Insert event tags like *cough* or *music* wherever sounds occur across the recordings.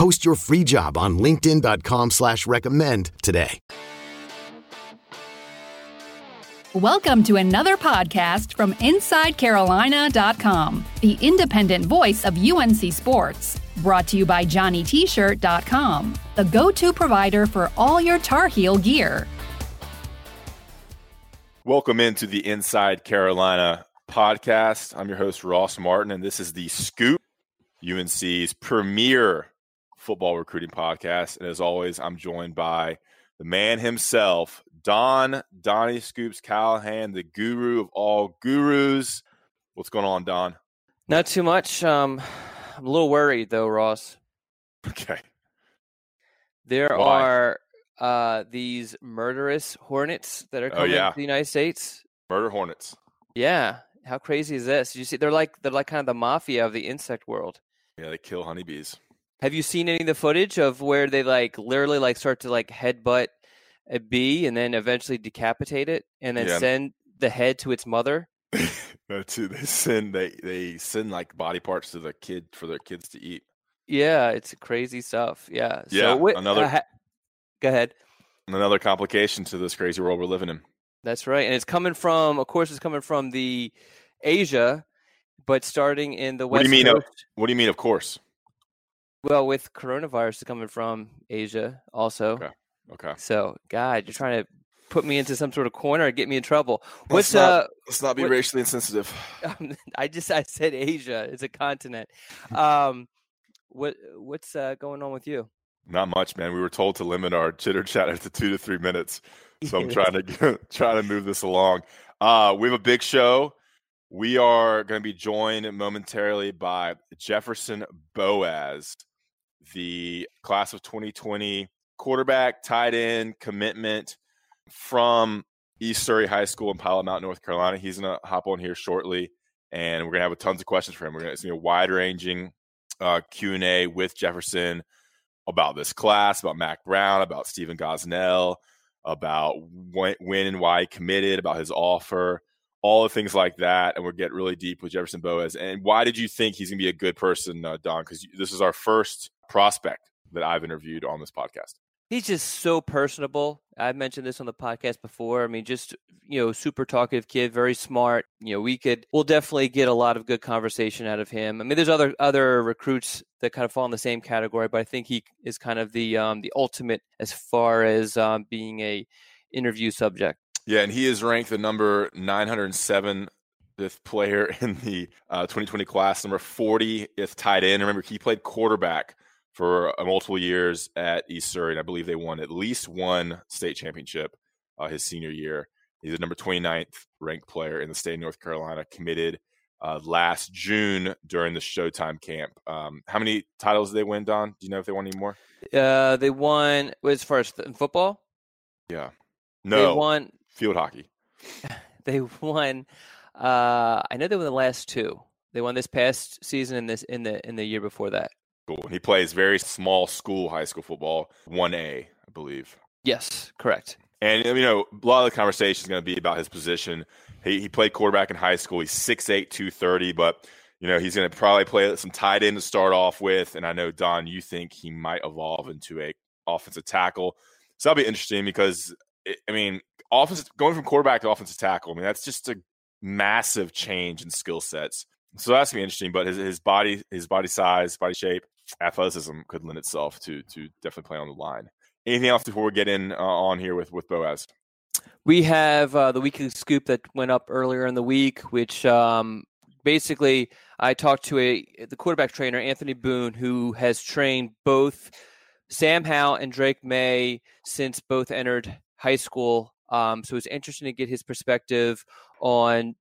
Post your free job on LinkedIn.com slash recommend today. Welcome to another podcast from InsideCarolina.com, the independent voice of UNC Sports. Brought to you by JohnnyT-shirt.com, the go-to provider for all your Tar Heel gear. Welcome into the Inside Carolina podcast. I'm your host, Ross Martin, and this is the Scoop, UNC's premier football recruiting podcast. And as always, I'm joined by the man himself, Don Donnie Scoops Callahan, the guru of all gurus. What's going on, Don? Not too much. Um, I'm a little worried though, Ross. *laughs* Okay. There Why? are uh, these murderous hornets that are Oh, coming yeah. to the United States. Murder Hornets. Yeah. How crazy is this? You see, they're like they're like kind of the mafia of the insect world. Yeah, they kill honeybees. Have you seen any of the footage of where they like literally like start to like headbutt a bee and then eventually decapitate it and then Yeah. send the head to its mother? *laughs* No, too. They send they they send like body parts to the kid for their kids to eat. Yeah, it's crazy stuff. Yeah. Yeah, So another- uh, ha- go ahead. Another complication to this crazy world we're living in. That's right. And it's coming from, of course, it's coming from the Asia, but starting in the West. What do you mean? Coast. What do you mean? Of course. Well, with coronavirus coming from Asia also. Okay. Okay. So, God, you're trying to put me into some sort of corner and get me in trouble. Let's What's not, uh? let's not be what- racially insensitive. *laughs* I just I said Asia. It's a continent. Um, what what's uh, going on with you? Not much, man. We were told to limit our chitter chatter to two to three minutes, *laughs* so I'm trying to get, *laughs* trying to move this along. Uh, we have a big show. We are going to be joined momentarily by Jefferson Boaz, the class of 2020 quarterback, tight end, commitment from East Surry High School in Pilot Mountain, North Carolina. He's going to hop on here shortly, and we're going to have tons of questions for him. We're going to be a wide ranging uh, Q and A with Jefferson about this class, about Mack Brown, about Stephen Gosnell, about when, when and why he committed, about his offer, all the things like that. And we'll get really deep with Jefferson Boaz. And why did you think he's going to be a good person, uh, Don? Because this is our first prospect that I've interviewed on this podcast. He's just so personable. I've mentioned this on the podcast before. I mean, just you know, super talkative kid, very smart. You know, we could we'll definitely get a lot of good conversation out of him. I mean, there's other other recruits that kind of fall in the same category, but I think he is kind of the um, the ultimate as far as um, being a interview subject. Yeah, and he is ranked the number 907th player *laughs* in the uh, 2020 class, number 40th tight end. Remember, he played quarterback for uh, multiple years at East Surry, and I believe they won at least one state championship uh, his senior year. He's the number 29th ranked player in the state of North Carolina, committed uh, last June during the Showtime camp. Um, how many titles did they win, Don? Do you know if they won any more? Uh, they won as far as in football. Yeah. no, They won. field hockey. *laughs* They won. Uh, I know they won the last two. They won this past season and this in the in the year before that. And he plays very small school high school football, 1A, I believe. Yes, correct. And you know, a lot of the conversation is going to be about his position. He, he played quarterback in high school. He's 6'8", 230, but you know he's going to probably play some tight end to start off with. And I know Don, you think he might evolve into a offensive tackle. So that'll be interesting because it, I mean, offense going from quarterback to offensive tackle. I mean, that's just a massive change in skill sets. So that's gonna be interesting. But his, his body, his body size, body shape, athleticism could lend itself to to definitely play on the line. Anything else before we get in uh, on here with with Boaz? We have uh, the weekly scoop that went up earlier in the week, which um, basically I talked to a the quarterback trainer Anthony Boone, who has trained both Sam Howell and Drake Maye since both entered high school. Um, so it's interesting to get his perspective on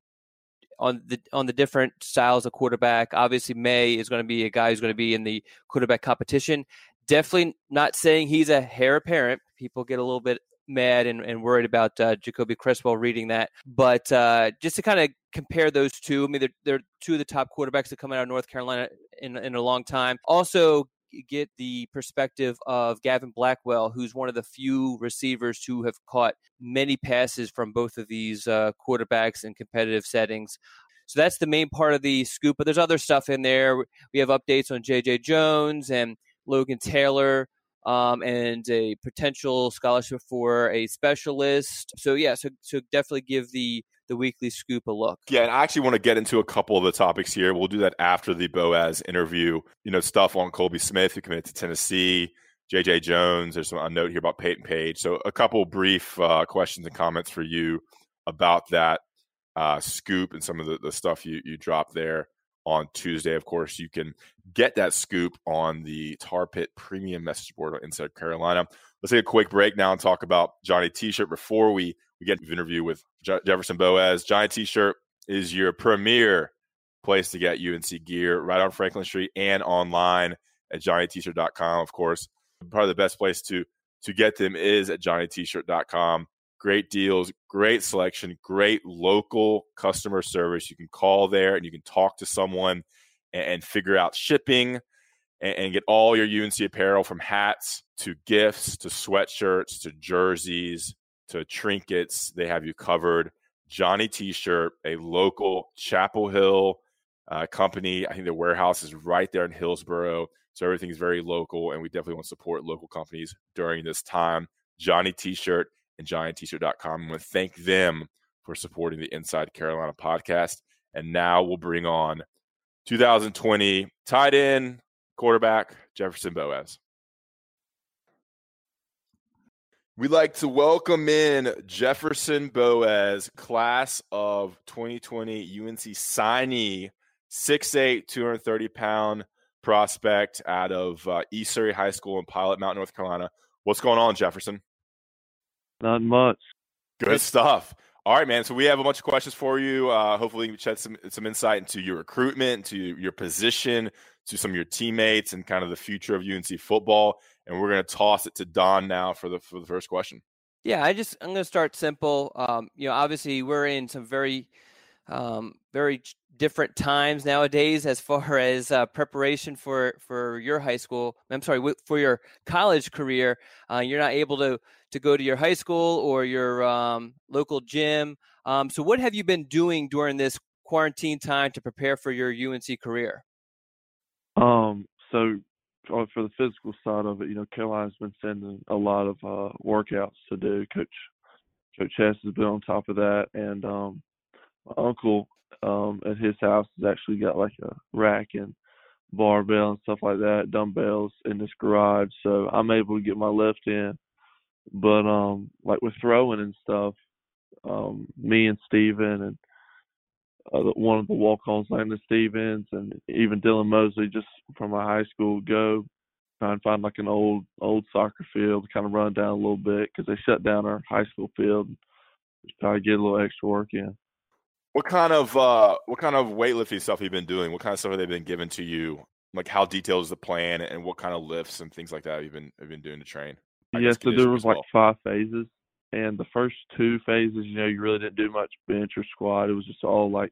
on the on the different styles of quarterback. Obviously, Maye is going to be a guy who's going to be in the quarterback competition. Definitely not saying he's a heir apparent people get a little bit mad and, and worried about uh, Jacolby Criswell reading that. But uh, just to kind of compare those two, I mean, they're, they're two of the top quarterbacks that come out of North Carolina in, in a long time. Also, get the perspective of Gavin Blackwell, who's one of the few receivers who have caught many passes from both of these uh, quarterbacks in competitive settings. So that's the main part of the scoop. But there's other stuff in there. We have updates on J.J. Jones and Logan Taylor. Um, and a potential scholarship for a specialist. So yeah, so so definitely give the the weekly scoop a look. Yeah, and I actually want to get into a couple of the topics here. We'll do that after the Boaz interview. You know, stuff on Colby Smith, who committed to Tennessee, JJ Jones. There's a note here about Peyton Page. So, a couple brief uh, questions and comments for you about that uh, scoop and some of the, the stuff you, you dropped there on Tuesday. Of course, you can get that scoop on the Tar Pit Premium Message Board on Inside Carolina. Let's take a quick break now and talk about Johnny T-shirt before we we get an interview with Je- Jefferson Boaz. Johnny T-shirt is your premier place to get UNC gear right on Franklin Street and online at johnnytshirt.com. Of course, probably the best place to to get them is at johnnytshirt.com. Great deals, great selection, great local customer service. You can call there and you can talk to someone and, and figure out shipping and, and get all your UNC apparel from hats to gifts to sweatshirts to jerseys to trinkets. They have you covered. Johnny T shirt, a local Chapel Hill uh, company. I think the warehouse is right there in Hillsborough. So everything is very local, and we definitely want to support local companies during this time. Johnny T shirt and johnnytshirt.com. I want to thank them for supporting the Inside Carolina podcast. And now we'll bring on 2020 tight end quarterback Jefferson Boaz. We'd like to welcome in Jefferson Boaz, class of 2020 UNC signee, 6'8, 230 pound prospect out of uh, East Surry High School in Pilot Mountain, North Carolina. What's going on, Jefferson? Not much. Good stuff. All right, man. So we have a bunch of questions for you. Uh, hopefully, you can shed some some insight into your recruitment, to your position, to some of your teammates, and kind of the future of UNC football and we're going to toss it to Don now for the for the first question. Yeah, I just I'm going to start simple. Um, you know, obviously we're in some very um, very different times nowadays as far *laughs* as uh, preparation for for your high school. I'm sorry, for your college career. Uh, you're not able to to go to your high school or your um, local gym. Um, so, what have you been doing during this quarantine time to prepare for your UNC career? Um, so for the physical side of it, you know, Carolina's been sending a lot of uh, workouts to do. Coach Coach Hess has been on top of that, and um, my uncle um, at his house has actually got like a rack and barbell and stuff like that, dumbbells in this garage, so I'm able to get my lift in. But um, like with throwing and stuff, um, me and Steven and uh, one of the walk-ons, Landon Stevens, and even Dylan Mosley, just from my high school, go try and find like an old old soccer field, kind of run down a little bit because they shut down our high school field. Just try to get a little extra work in. What kind of uh, what kind of weightlifting stuff have you been doing? What kind of stuff have they been giving to you? Like how detailed is the plan, and what kind of lifts and things like that have you been have you been doing to train? I yeah, so there was like five phases and the first two phases, you know, you really didn't do much bench or squat. It was just all like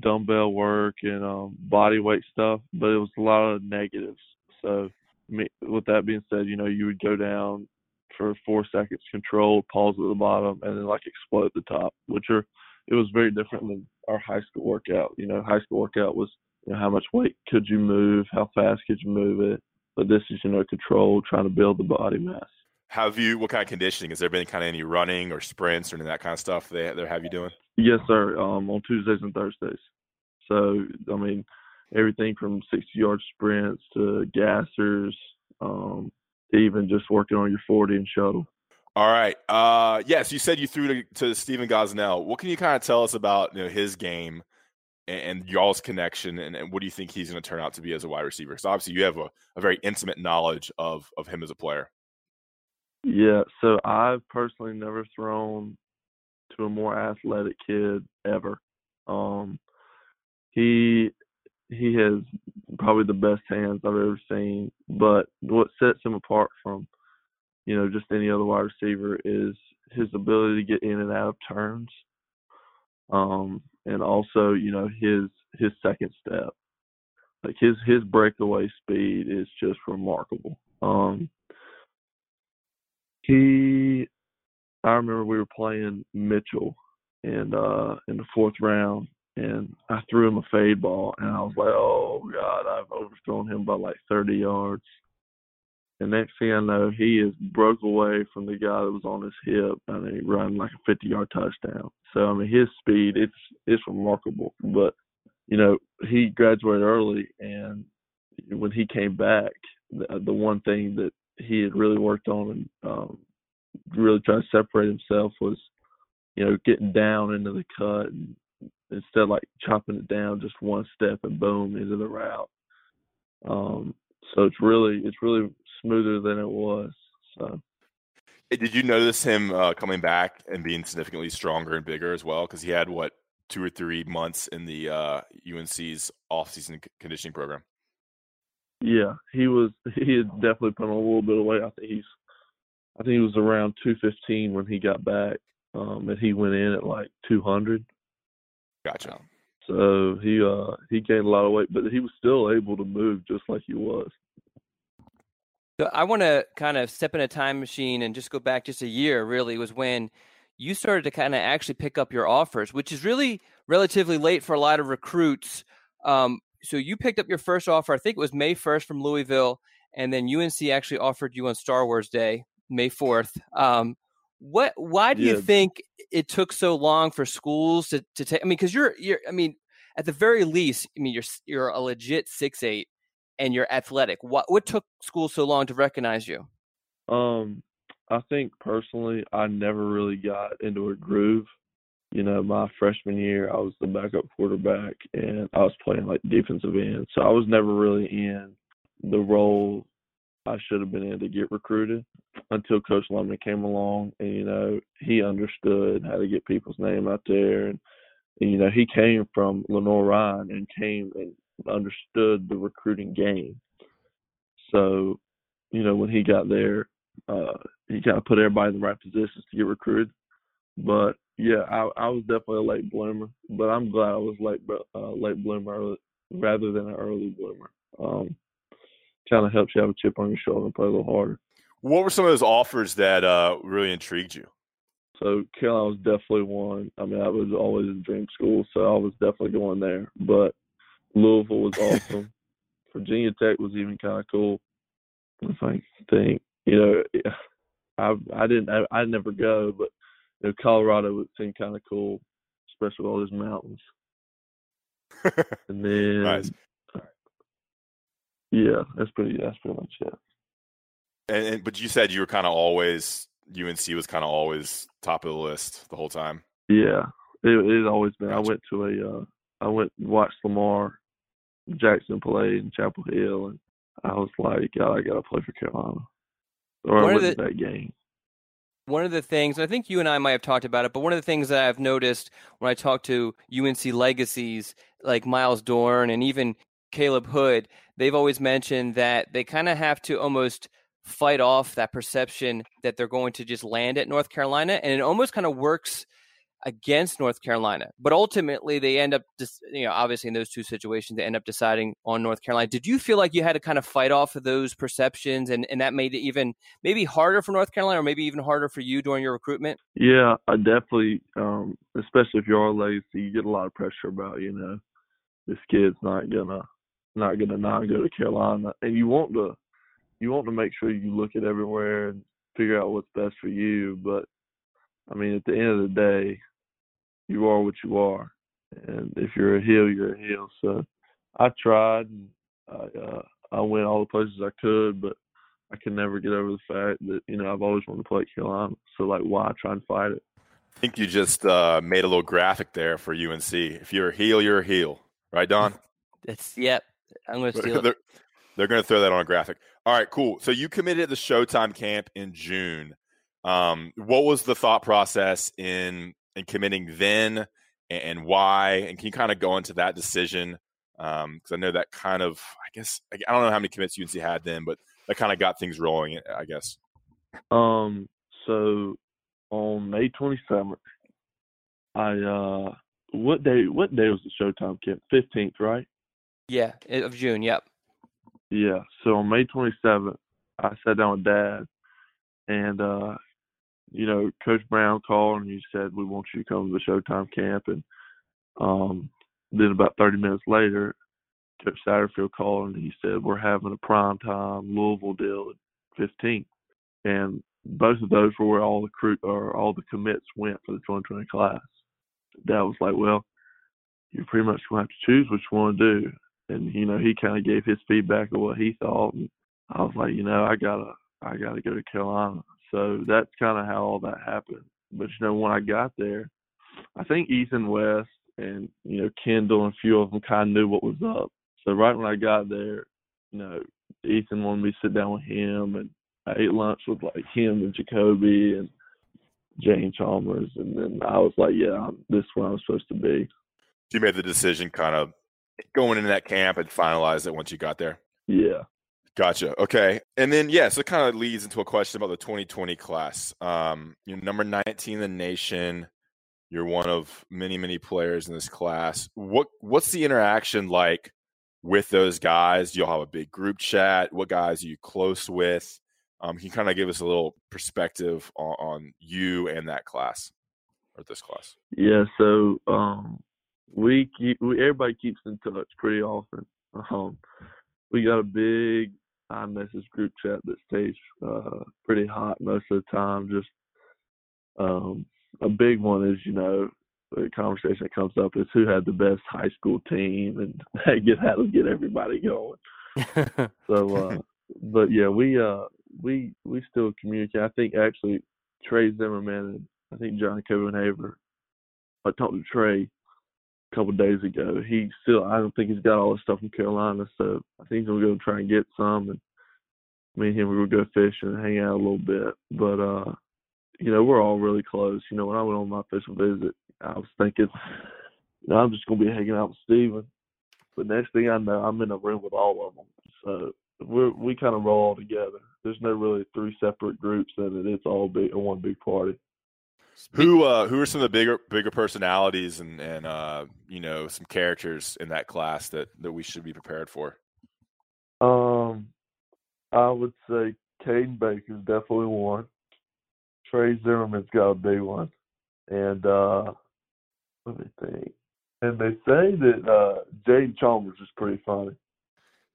dumbbell work and um, body weight stuff, but it was a lot of negatives. So, with that being said, you know, you would go down for four seconds, control, pause at the bottom, and then like explode at the top, which are it was very different than our high school workout. You know, high school workout was you know how much weight could you move, how fast could you move it, but this is you know control, trying to build the body mass. Have you? What kind of conditioning? Has there been kind of any running or sprints or any of that kind of stuff they they have you doing? Yes, sir. Um, on Tuesdays and Thursdays. So I mean, everything from sixty yard sprints to gassers, um, to even just working on your forty and shuttle. All right. Uh, yes, you said you threw to, to Stephen Gosnell. What can you kind of tell us about you know his game and, and y'all's connection, and, and, what do you think he's going to turn out to be as a wide receiver? Because obviously you have a, a very intimate knowledge of of him as a player. Yeah, so I've personally never thrown to a more athletic kid ever. Um, he he has probably the best hands I've ever seen. But what sets him apart from you know, just any other wide receiver is his ability to get in and out of turns. Um, and also, you know, his his second step. Like his his breakaway speed is just remarkable. Um he I remember we were playing Mitchell and uh in the fourth round and I threw him a fade ball and I was like, Oh God, I've overthrown him by like thirty yards. And next thing I know, he is broke away from the guy that was on his hip and he ran like a fifty yard touchdown. So I mean his speed it's it's remarkable. But, you know, he graduated early and when he came back, the, the one thing that he had really worked on and um, really tried to separate himself was, you know, getting down into the cut and instead of like chopping it down just one step and boom into the route. Um, so it's really it's really smoother than it was. So. Did you notice him uh, coming back and being significantly stronger and bigger as well? Because he had what two or three months in the uh, UNC's off-season conditioning program. Yeah, he was. He had definitely put on a little bit of weight. I think he's. I think he was around 215 when he got back, um, and he went in at like 200. Gotcha. So he uh he gained a lot of weight, but he was still able to move just like he was. So I want to kind of step in a time machine and just go back just a year. Really, was when you started to kind of actually pick up your offers, which is really relatively late for a lot of recruits. Um, so you picked up your first offer. I think it was May 1st from Louisville, and then UNC actually offered you on Star Wars Day, May 4th. Um, what? Why do yeah. you think it took so long for schools to, to take? I mean, because you're you're. I mean, at the very least, I mean, you're you're a legit six eight, and you're athletic. What what took schools so long to recognize you? Um, I think personally, I never really got into a groove you know, my freshman year, I was the backup quarterback and I was playing like defensive end. So I was never really in the role I should have been in to get recruited until Coach Lumley came along and, you know, he understood how to get people's name out there. And, and you know, he came from Lenoir-Rhyne and came and understood the recruiting game. So, you know, when he got there, uh, he kind of put everybody in the right positions to get recruited. But yeah, I, I was definitely a late bloomer, but I'm glad I was late uh, late bloomer rather than an early bloomer. Um, kind of helps you have a chip on your shoulder and play a little harder. What were some of those offers that uh, really intrigued you? So Carolina was definitely one. I mean, I was always a dream school, so I was definitely going there. But Louisville was *laughs* awesome. Virginia Tech was even kind of cool. If I think, you know, I I didn't I, I never go, but you know, Colorado would seem kind of cool, especially with all those mountains. *laughs* and then, nice. yeah, that's pretty. That's pretty much it. And, and but you said you were kind of always UNC was kind of always top of the list the whole time. Yeah, it it always been. Gotcha. I went to a uh, I went and watched Lamar Jackson play in Chapel Hill, and I was like, God, I gotta play for Carolina. Or I went the, to that game one of the things, I think you and I might have talked about it, but one of the things that I've noticed when I talk to UNC legacies like Myles Dorn and even Caleb Hood, they've always mentioned that they kind of have to almost fight off that perception that they're going to just land at North Carolina. And it almost kind of works against North Carolina. But ultimately, they end up, you know, obviously in those two situations, they end up deciding on North Carolina. Did you feel like you had to kind of fight off of those perceptions, and, and that made it even maybe harder for North Carolina, or maybe even harder for you during your recruitment? Yeah, I definitely, um, especially if you're legacy, you get a lot of pressure about, you know, this kid's not gonna not gonna not go to Carolina, and you want to you want to make sure you look at everywhere and figure out what's best for you, but I mean, at the end of the day, you are what you are, and if you're a heel, you're a heel. So I tried, and I uh, I went all the places I could, but I can never get over the fact that you know I've always wanted to play at Carolina. So like, why try and fight it? I think you just uh, made a little graphic there for UNC. If you're a heel, you're a heel, right, Don? *laughs* It's yep. I'm going to steal *laughs* they're, They're going to throw that on a graphic. All right, cool. So you committed at the Showtime camp in June. Um, what was the thought process in in committing then, and, and why? And can you kind of go into that decision? Because um, I know that kind of, I guess, I don't know how many commits UNC had then, but that kind of got things rolling. I guess. Um, so on May 27th, I uh, what day? What day was the Showtime camp? 15th, right? Yeah, of June. Yep. Yeah. So on May 27th, I sat down with Dad, and uh, you know, Coach Brown called and he said, "We want you to come to the Showtime camp." And um, then about 30 minutes later, Coach Satterfield called and he said, "We're having a prime time Louisville deal at 15th." And both of those were where all the crew or all the commits went for the 2020 class. Dad was like, "Well, you're pretty much to have to choose which one to do." And you know, he kind of gave his feedback of what he thought, and I was like, you know, I gotta, I gotta go to Carolina. So that's kind of how all that happened. But you know, when I got there, I think Ethan West and you know Kendall and a few of them kind of knew what was up. So right when I got there, you know, Ethan wanted me to sit down with him, and I ate lunch with like him and Jacolby and Jane Chalmers, and then I was like, yeah, this is where I was supposed to be. You made the decision, kind of going into that camp, and finalized it once you got there. Yeah. Gotcha. Okay. And then, yeah, so it kind of leads into a question about the 2020 class. Um, you're number 19 in the nation. You're one of many, many players in this class. What What's the interaction like with those guys? Do you all have a big group chat. What guys are you close with? Um, can you kind of give us a little perspective on, on you and that class or this class? Yeah. So um, we keep we, everybody keeps in touch pretty often. Um, we got a big iMessage group chat that stays uh, pretty hot most of the time. Just um, a big one is, you know, the conversation that comes up is who had the best high school team and *laughs* get how to get everybody going. *laughs* so, uh, but yeah, we uh, we we still communicate. I think actually Trey Zimmerman and I think John Copenhaver. I talked to Trey a couple of days ago. He still, I don't think he's got all the stuff from Carolina, so I think he's gonna go try and get some. And me and him we will go fishing and hang out a little bit. But uh, you know, we're all really close. You know, when I went on my official visit, I was thinking, you know, I'm just gonna be hanging out with Steven. But next thing I know, I'm in a room with all of them. So we're we kind of roll all together. There's no really three separate groups in it. It's all big one big party. Who uh, who are some of the bigger bigger personalities and and uh, you know some characters in that class that that we should be prepared for? I would say Caden Baker's definitely one. Trey Zimmerman's got to be one, and uh, let me think. And they say that uh, Jade Chalmers is pretty funny.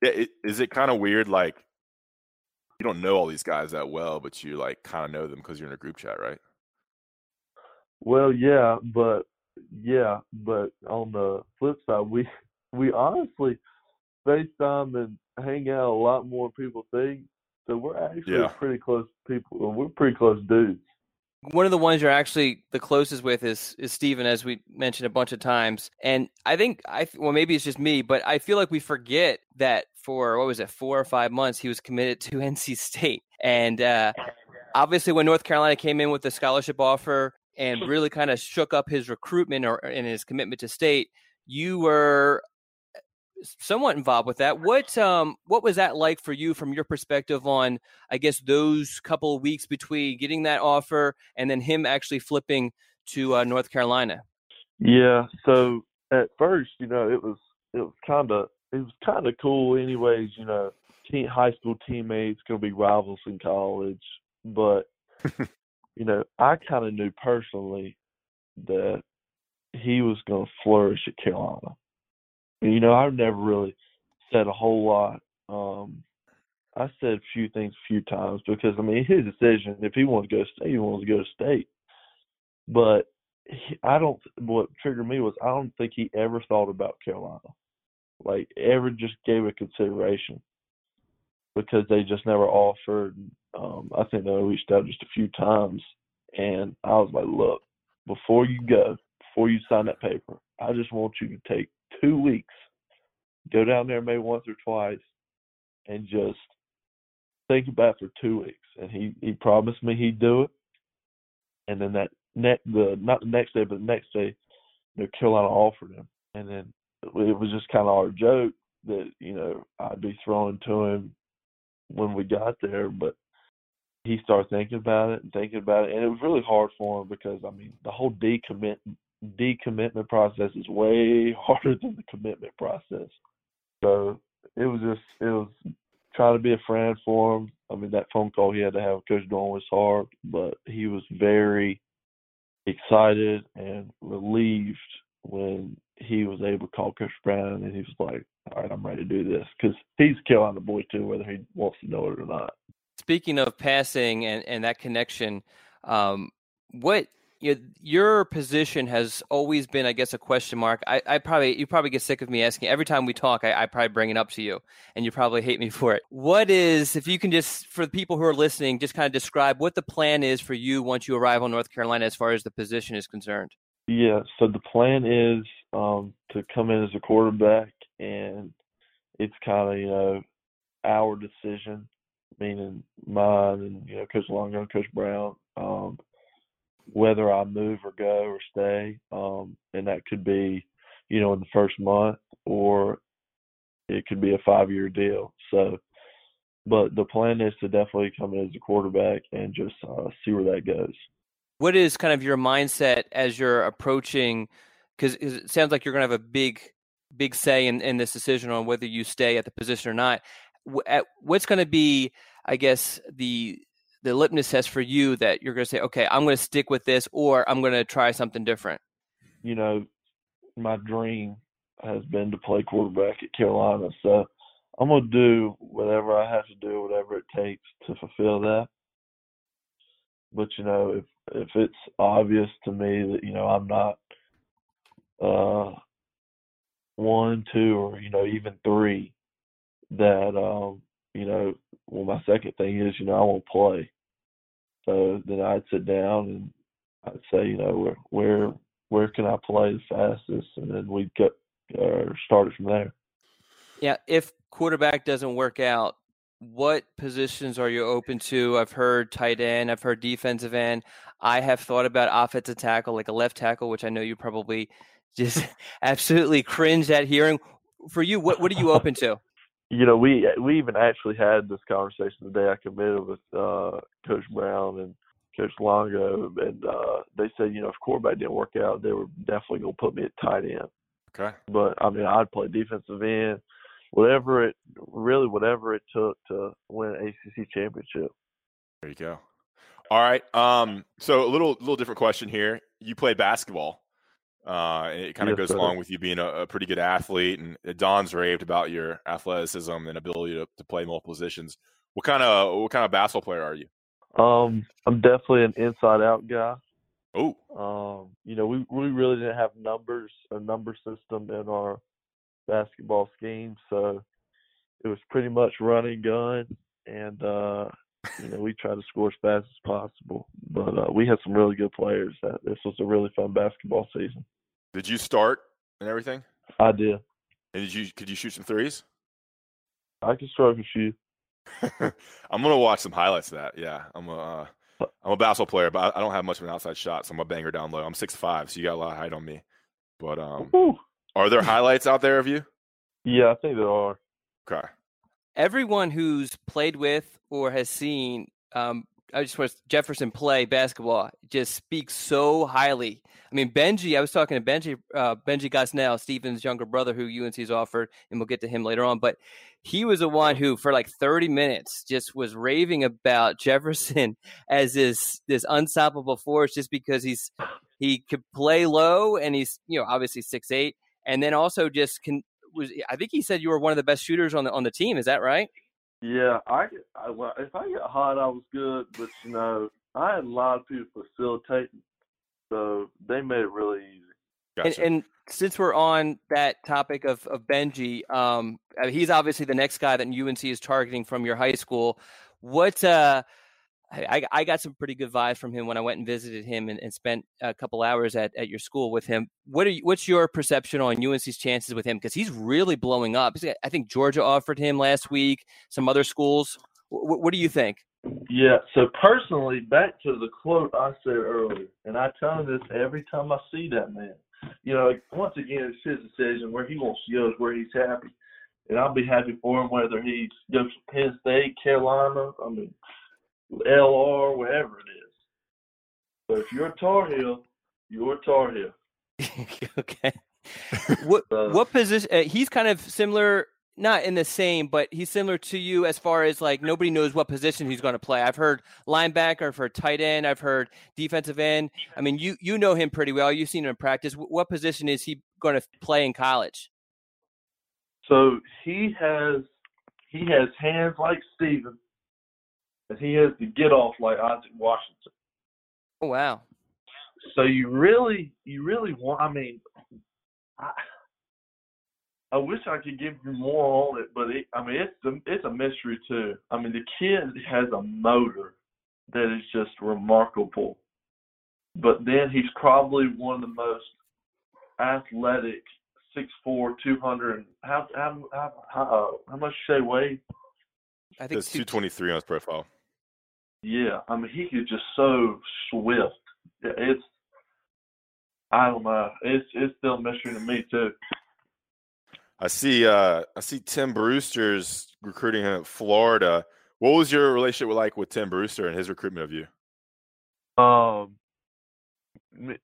Yeah, it, is it kind of weird? Like you don't know all these guys that well, but you like kind of know them because you're in a group chat, right? Well, yeah, but yeah, but on the flip side, we we honestly FaceTime and hang out a lot more people think. So we're actually Yeah. pretty close people. We're pretty close dudes. One of the ones you're actually the closest with is is Steven, as we mentioned a bunch of times. And I think I well maybe it's just me, but I feel like we forget that for what was it four or five months he was committed to *laughs* NC State, and uh, obviously when North Carolina came in with the scholarship offer and really kind of shook up his recruitment or and his commitment to state, you were somewhat involved with that. What um what was that like for you from your perspective on I guess those couple of weeks between getting that offer and then him actually flipping to uh, North Carolina? Yeah. So at first, you know, it was it was kind of it was kind of cool. Anyways, you know, teen, high school teammates gonna be rivals in college, but *laughs* you know, I kind of knew personally that he was gonna flourish at Carolina. You know, I've never really said a whole lot. Um, I said a few things a few times because I mean his decision. If he wants to go to state, he wants to go to state. But he, I don't. What triggered me was I don't think he ever thought about Carolina, like ever just gave it consideration, because they just never offered. Um, I think they reached out just a few times, and I was like, look, before you go, before you sign that paper, I just want you to take two weeks, go down there maybe once or twice, and just think about for two weeks. And he he promised me he'd do it. And then that next the not the next day, but the next day, know, Carolina offered him, and then it was just kind of our joke that you know I'd be throwing to him when we got there, but he started thinking about it and thinking about it, and it was really hard for him because I mean the whole decommit decommitment process is way *laughs* harder than the commitment process. So it was just it was trying to be a friend for him. I mean that phone call he had to have with Coach Doeren was hard, but he was very excited and relieved when he was able to call Coach Brown and he was like, "All right, I'm ready to do this," because he's killing the boy too, whether he wants to know it or not. Speaking of passing and, and that connection, um, what you know, your position has always been, I guess, a question mark. I, I, probably you probably get sick of me asking every time we talk. I, I, probably bring it up to you, and you probably hate me for it. What is, if you can just for the people who are listening, just kind of describe what the plan is for you once you arrive on North Carolina as far as the position is concerned. Yeah, so the plan is um, to come in as a quarterback, and it's kind of you know our decision meaning mine and you know Coach Longo Coach Brown, um, whether I move or go or stay, um, and that could be, you know, in the first month or it could be a five-year deal. So, but the plan is to definitely come in as a quarterback and just uh, see where that goes. What is kind of your mindset as you're approaching? Because it sounds like you're going to have a big, big say in, in this decision on whether you stay at the position or not what's going to be, I guess, the the litmus test for you that you're going to say, okay, I'm going to stick with this, or I'm going to try something different? You know, my dream has been to play quarterback at Carolina, so I'm going to do whatever I have to do, whatever it takes to fulfill that. But you know, if if it's obvious to me that you know I'm not uh one, two, or you know even three that um, you know, well my second thing is, you know, I won't play. So then I'd sit down and I'd say, you know, where where where can I play the fastest and then we'd get uh, started from there. Yeah, if quarterback doesn't work out, what positions are you open to? I've heard tight end, I've heard defensive end. I have thought about offensive tackle, like a left tackle, which I know you probably *laughs* just absolutely cringe at hearing. For you, what what are you open to? You know, we we even actually had this conversation the day I committed with uh, Coach Brown and Coach Longo, and uh, they said, you know, if quarterback didn't work out, they were definitely gonna put me at tight end. Okay. But I mean, I'd play defensive end, whatever it really whatever it took to win an ACC championship. There you go. All right. Um. So a little little different question here. You played basketball. Uh, it kind of yes, goes sir. along with you being a, a, pretty good athlete, and Don's raved about your athleticism and ability to, to play multiple positions. What kind of what kind of basketball player are you? Um, I'm definitely an inside out guy. Oh, um, you know, we we really didn't have numbers a number system in our basketball scheme, so it was pretty much running gun, and uh, you know, we try to score as fast as possible. But uh, we had some really good players. That this was a really fun basketball season. Did you start and everything? I did. And did you could you shoot some threes? I can stroke a shoot. *laughs* I'm gonna watch some highlights of that. Yeah, I'm a uh, I'm a basketball player, but I don't have much of an outside shot, so I'm a banger down low. I'm six five, so you got a lot of height on me. But um, Ooh. are there highlights out there of you? Yeah, I think there are. Okay everyone who's played with or has seen um, I just want Jefferson play basketball just speaks so highly. I mean, Benji, I was talking to Benji, uh, Benji Gosnell, Stephen's younger brother, who UNC's offered, and we'll get to him later on. But he was the one who, for like 30 minutes, just was raving about Jefferson *laughs* as this this unstoppable force, just because he's he could play low and he's you know obviously six eight, and then also just can was I think he said you were one of the best shooters on the on the team. Is that right? Yeah, I, I well, if I get hot, I was good, but you know, I had a lot of people facilitating, so they made it really easy. Gotcha. And, and, since we're on that topic of of Benji, um, he's obviously the next guy that UNC is targeting from your high school. What uh, I, I got some pretty good vibes from him when I went and visited him and, and spent a couple hours at, at your school with him. What are you, what's your perception on UNC's chances with him? Because he's really blowing up. I think Georgia offered him last week. Some other schools. W- what do you think? Yeah. So personally, back to the quote I said earlier, and I tell him this every time I see that man. You know, once again, it's his decision where he wants to go, where he's happy, and I'll be happy for him whether he goes to Penn State, Carolina. I mean LR, wherever it is. So if you're a Tar Heel, you're a Tar Heel. *laughs* okay. what *laughs* So- what position? Uh, he's kind of similar, not in the same, but he's similar to you as far as like nobody knows what position he's going to play. I've heard linebacker, I've heard tight end, I've heard defensive end. I mean, you you know him pretty well. You've seen him in practice. Wh- What position is he going to play in college? So he has he has hands like Steven, and he has the get off like Isaac Washington. Oh wow. So you really you really want. I mean, I, I wish I could give you more on it, but it, I mean it's a, it's a mystery too. I mean the kid has a motor that is just remarkable, but then he's probably one of the most athletic six four, two hundred. How how how how, how much you say weigh? I think It's 223 on his profile. Yeah, I mean he is just so swift. Yeah, It's I don't know. It's it's still a mystery to me too. I see. Uh, I see Tim Brewster's recruiting him at Florida. What was your relationship like with Tim Brewster and his recruitment of you? Um,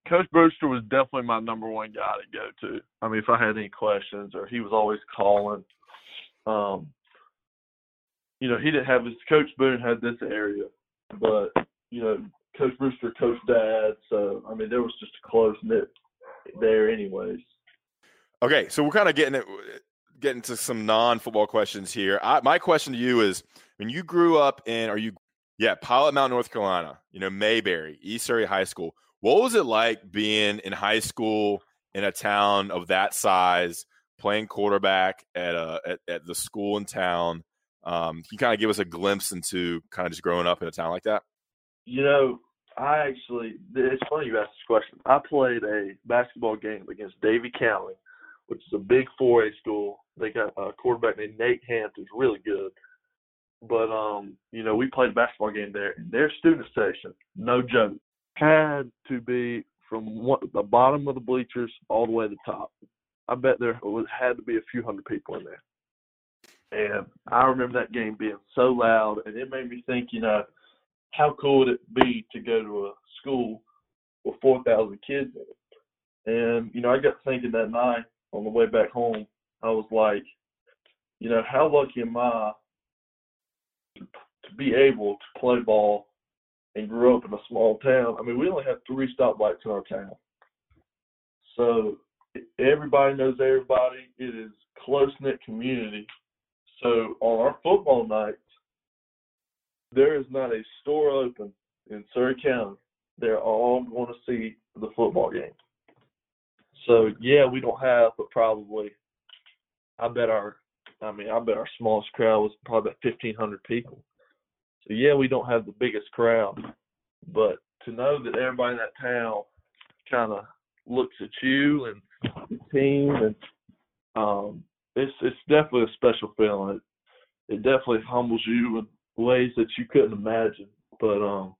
Coach Brewster was definitely my number one guy to go to. I mean, if I had any questions, or he was always calling. Um, you know, he didn't have his Coach Boone had this area, but you know, Coach Brewster, Coach Dad. So I mean, there was just a close knit there, anyways. Okay, so we're kind of getting it, getting to some non-football questions here. I, my question to you is: When you grew up in, are you, yeah, Pilot Mountain, North Carolina, you know, Mayberry, East Area High School. What was it like being in high school in a town of that size, playing quarterback at a at, at the school in town? Um, can you kind of give us a glimpse into kind of just growing up in a town like that? You know, I actually, it's funny you asked this question. I played a basketball game against Davie County, which is a big 4A school. They got a quarterback named Nate Hampton's really good. But, um, you know, we played a basketball game there, and their student section, no joke, had to be from one, the bottom of the bleachers all the way to the top. I bet there was, had to be a few hundred people in there. And I remember that game being so loud, and it made me think, you know, how cool would it be to go to a school with 4,000 kids in it? And, you know, I got thinking that night on the way back home, I was like, you know, how lucky am I to, be able to play ball and grew up in a small town? I mean, we only have three stoplights in our town. So everybody knows everybody. It is close knit community. So on our football nights, there is not a store open in Surry County. They're all going to see the football game. So yeah, we don't have, but probably, I bet our, I mean, I bet our smallest crowd was probably about fifteen hundred people. So yeah, we don't have the biggest crowd, but to know that everybody in that town kind of looks at you and the team, and um, it's it's definitely a special feeling. It, it definitely humbles you in ways that you couldn't imagine. But um,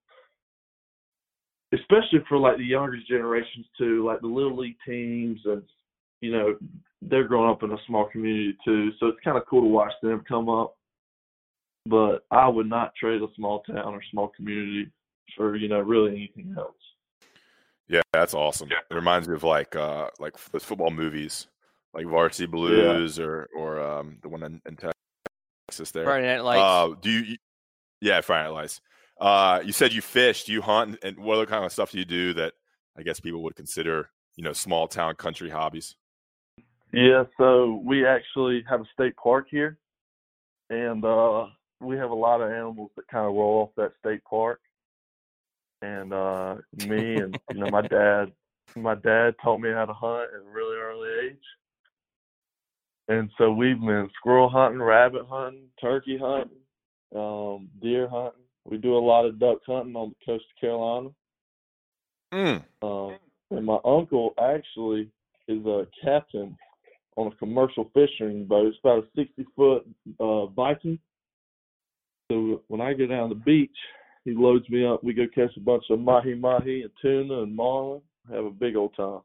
especially for like the younger generations too, like the little league teams, and you know they're growing up in a small community too, so it's kind of cool to watch them come up. But I would not trade a small town or small community for you know really anything else. Yeah, that's awesome. It reminds me of like uh like those football movies, like Varsity Blues or or um the one in, in Texas there. Friday Night Lights. Uh, do you? Yeah, Friday Night Lights. Uh, you said you fish. Do you hunt? And what other kind of stuff do you do that I guess people would consider, you know, small town country hobbies? Yeah, so we actually have a state park here, and uh, we have a lot of animals that kind of roll off that state park. And uh, me and you know my *laughs* dad, my dad taught me how to hunt at a really early age, and so we've been squirrel hunting, rabbit hunting, turkey hunting, um, deer hunting. We do a lot of duck hunting on the coast of Carolina. Mm. Um, and my uncle actually is a captain on a commercial fishing boat. It's about a 60 foot uh, Viking. So when I go down to the beach, he loads me up. We go catch a bunch of mahi mahi and tuna and marlin. Have a big old time.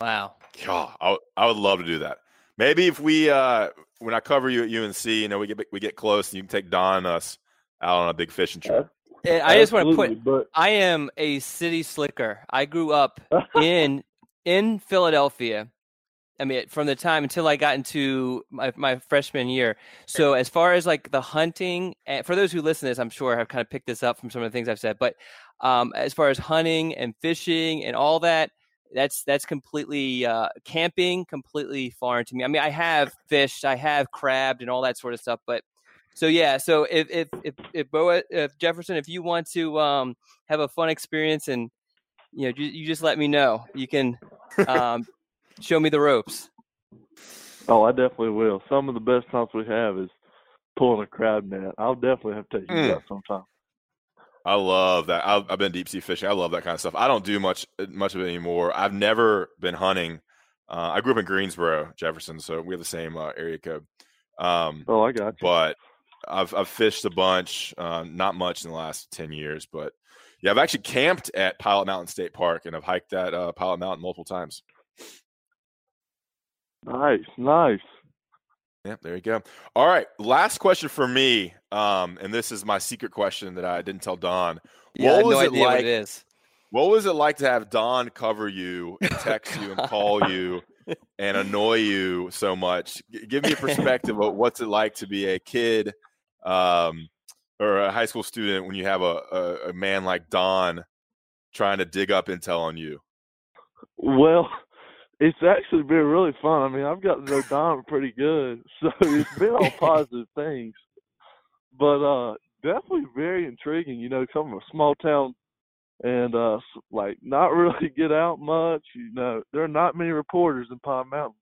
wow. God, I, would- I would love to do that. Maybe if we uh when I cover you at UNC, you know, we get we get close and you can take Don and us out on a big fishing trip. I just want to put. but I am a city slicker. I grew up *laughs* in in Philadelphia. I mean, from the time until I got into my, my freshman year. So, as far as like the hunting, and for those who listen to this, I'm sure have kind of picked this up from some of the things I've said. But um, as far as hunting and fishing and all that, that's that's completely uh, camping, completely foreign to me. I mean, I have *laughs* fished, I have crabbed, and all that sort of stuff. But so yeah, so if if if, if, Bo, if Jefferson, if you want to um, have a fun experience and you know, you, you just let me know. You can *laughs* um, show me the ropes. oh, I definitely will. Some of the best times we have is pulling a crab net. I'll definitely have to take you Mm. that sometime. I love that. I've, I've been deep sea fishing. I love that kind of stuff. I don't do much much of it anymore. I've never been hunting. Uh, I grew up in Greensboro, Jefferson, so we have the same uh, area code. Um, Oh, I got you. but I've I've fished a bunch. Uh, not much in the last ten years, but yeah, I've actually camped at Pilot Mountain State Park and I've hiked that uh, Pilot Mountain multiple times. Nice, nice. Yeah, there you go. All right, last question for me, um, and this is my secret question that I didn't tell Don. Yeah, I What have was no it idea what like- it is. What was it like to have Don cover you, *laughs* and text you, and call you, and annoy you so much? G- Give me a perspective of what's it like to be a kid um, or a high school student when you have a, a, a man like Don trying to dig up intel on you. Well, it's actually been really fun. I mean, I've gotten to know Don pretty good, *laughs* so it's been all *laughs* positive things. But uh definitely very intriguing. You know, coming from a small town and uh like not really *laughs* get out much. You know, there are not many reporters in Pilot Mountain.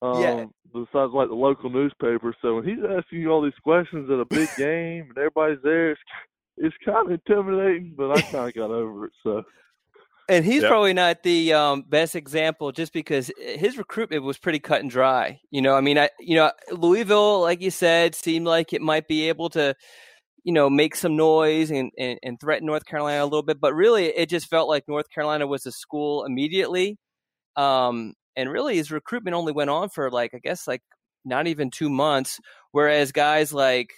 Um, Yeah. Besides, like the local newspaper. So when he's asking you all these questions at a big game and everybody's there, it's it's kind of intimidating. But I kind of got over it. So. And he's Yep. probably not the um, best example, just because his recruitment was pretty cut and dry. You know, I mean, I you know Louisville, like you said, seemed like it might be able to, you know, make some noise and, and, and threaten North Carolina a little bit, but really, it just felt like North Carolina was a school immediately. Um, and really, his recruitment only went on for like I guess like not even two months, whereas guys like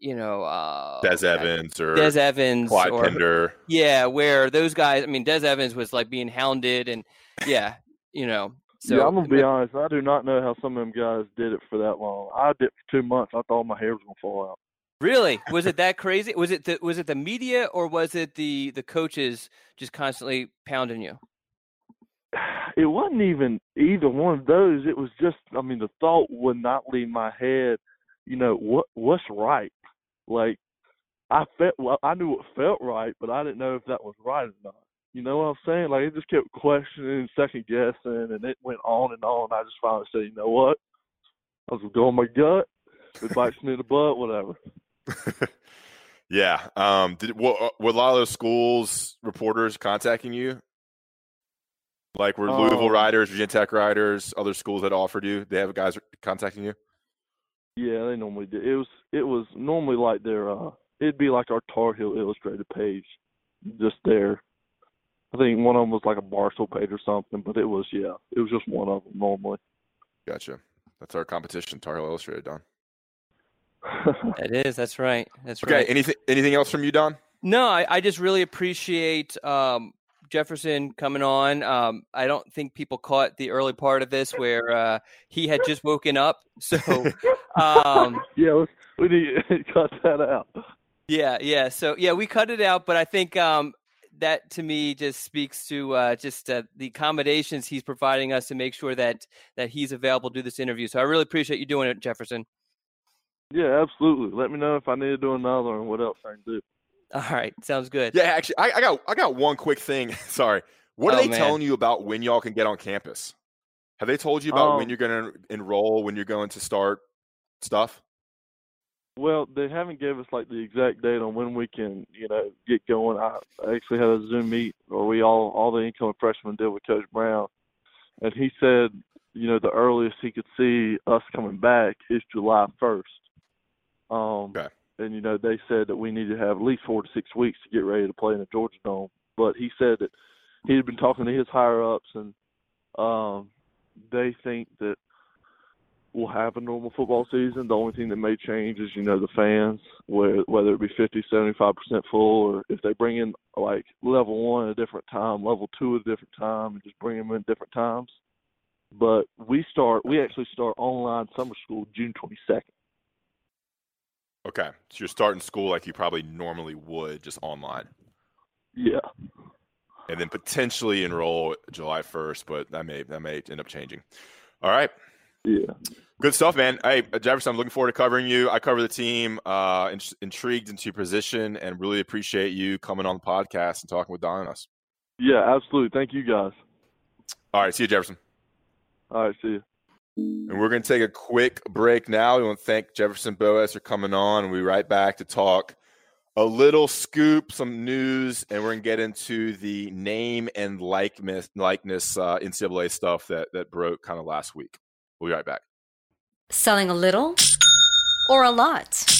you know uh, Des Evans or Des Evans, Clyde or Pender. yeah, where those guys, I mean, Des Evans was like being hounded, and yeah, you know. So yeah, I'm gonna be honest. I do not know how some of them guys did it for that long. I did it for two months. I thought my hair was gonna fall out. really, was it that crazy? Was it the was it the media or was it the the coaches just constantly pounding you? *sighs* It wasn't even either one of those. It was just, I mean, the thought would not leave my head. You know what? What's right? Like, I felt, well, I knew it felt right, but I didn't know if that was right or not. You know what I'm saying? Like, it just kept questioning, second guessing, and it went on and on. I just finally said, you know what? I was going my gut. It bites me in the butt, whatever. *laughs* yeah. Um. Did were, were a lot of those schools reporters contacting you? Like were Louisville Um, riders, Virginia Tech riders, other schools that offered you? They have guys contacting you. Yeah, they normally do. It was it was normally like their uh it'd be like our Tar Heel Illustrated page, just there. I think one of them was like a Barstool page or something, but it was yeah, it was just one of them normally. Gotcha. That's our competition, Tar Heel Illustrated, Don. *laughs* it is. that's right, that's Okay. right. Anything? Anything else from you, Don? No, I, I just really appreciate um, Jefferson coming on. Um, I don't think people caught the early part of this where uh, he had just woken up. *laughs* So, um, *laughs* yeah, we need to *laughs* cut that out. yeah, yeah. So, yeah, we cut it out, but I think um, that to me just speaks to uh, just uh, the accommodations he's providing us to make sure that that he's available to do this interview. So, I really appreciate you doing it, Jefferson. Yeah, absolutely. Let me know if I need to do another and what else I can do. All right, sounds good. Yeah, actually, I, I got I got one quick thing. *laughs* Sorry. What are Oh, they man. telling you about when y'all can get on campus? Have they told you about when Um, you're going to enroll, when you're going to start stuff? Well, they haven't gave us like the exact date on when we can, you know, get going. I I actually had a Zoom meet where we all all the incoming freshmen did with Coach Brown, and he said, you know, the earliest he could see us coming back is July first. Um, Okay. And you know they said that we need to have at least four to six weeks to get ready to play in the Georgia Dome. But he said that he had been talking to his higher ups, and um, they think that we'll have a normal football season. The only thing that may change is, you know, the fans, where, whether it be 50, 75% full, or if they bring in like level one at a different time, level two at a different time, and just bring them in different times. But we start, we actually start online summer school June 22nd. Okay, so you're starting school like you probably normally would, just online. Yeah. And then potentially enroll July 1st, but that may that may end up changing. All right. Yeah. Good stuff, man. Hey, Jefferson, I'm looking forward to covering you. I cover the team, uh, in, intrigued into your position, and really appreciate you coming on the podcast and talking with Don and us. Yeah, absolutely. Thank you, guys. All right. See you, Jefferson. All right. See you. And we're going to take a quick break now. We want to thank Jefferson Boaz for coming on. We'll be right back to talk a little scoop, some news, and we're going to get into the name and likeness, likeness uh, NCAA stuff that, that broke kind of last week. We'll be right back. Selling a little or a lot?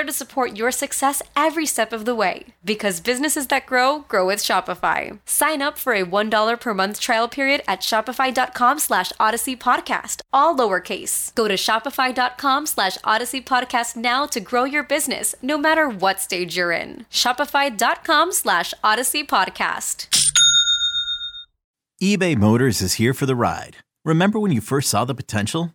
there to support your success every step of the way. Because businesses that grow, grow with Shopify. Sign up for a $1 per month trial period at shopify.com slash odyssey podcast, all lowercase. Go to shopify.com slash odyssey podcast now to grow your business, no matter what stage you're in. Shopify.com slash odyssey podcast. eBay Motors is here for the ride. Remember when you first saw the potential?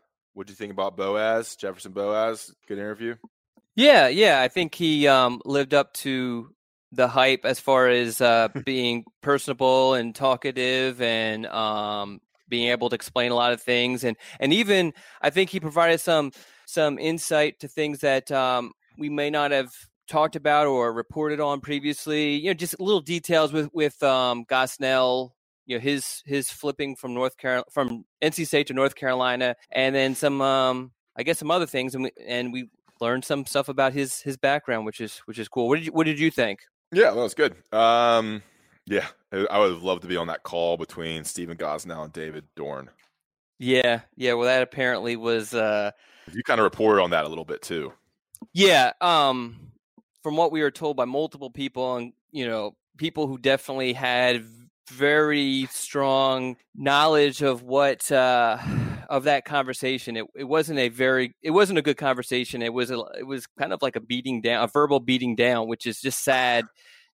what do you think about Boaz, Jefferson Boaz? Good interview. Yeah, yeah, I think he um, lived up to the hype as far as uh, *laughs* being personable and talkative and um, being able to explain a lot of things and and even I think he provided some some insight to things that um, we may not have talked about or reported on previously. You know, just little details with with um, Gosnell. You know, his his flipping from North Carolina from NC State to North Carolina, and then some um, I guess some other things, and we and we learned some stuff about his his background, which is which is cool. What did you what did you think? Yeah, that was good. Um, yeah, I would love to be on that call between Stephen Gosnell and Dave Doeren. Yeah, yeah. Well, that apparently was. Uh, you kind of reported on that a little bit too. Yeah. Um, from what we were told by multiple people, and you know, people who definitely had very strong knowledge of what uh, of that conversation. It, it wasn't a very it wasn't a good conversation. It was a it was kind of like a beating down, a verbal beating down, which is just sad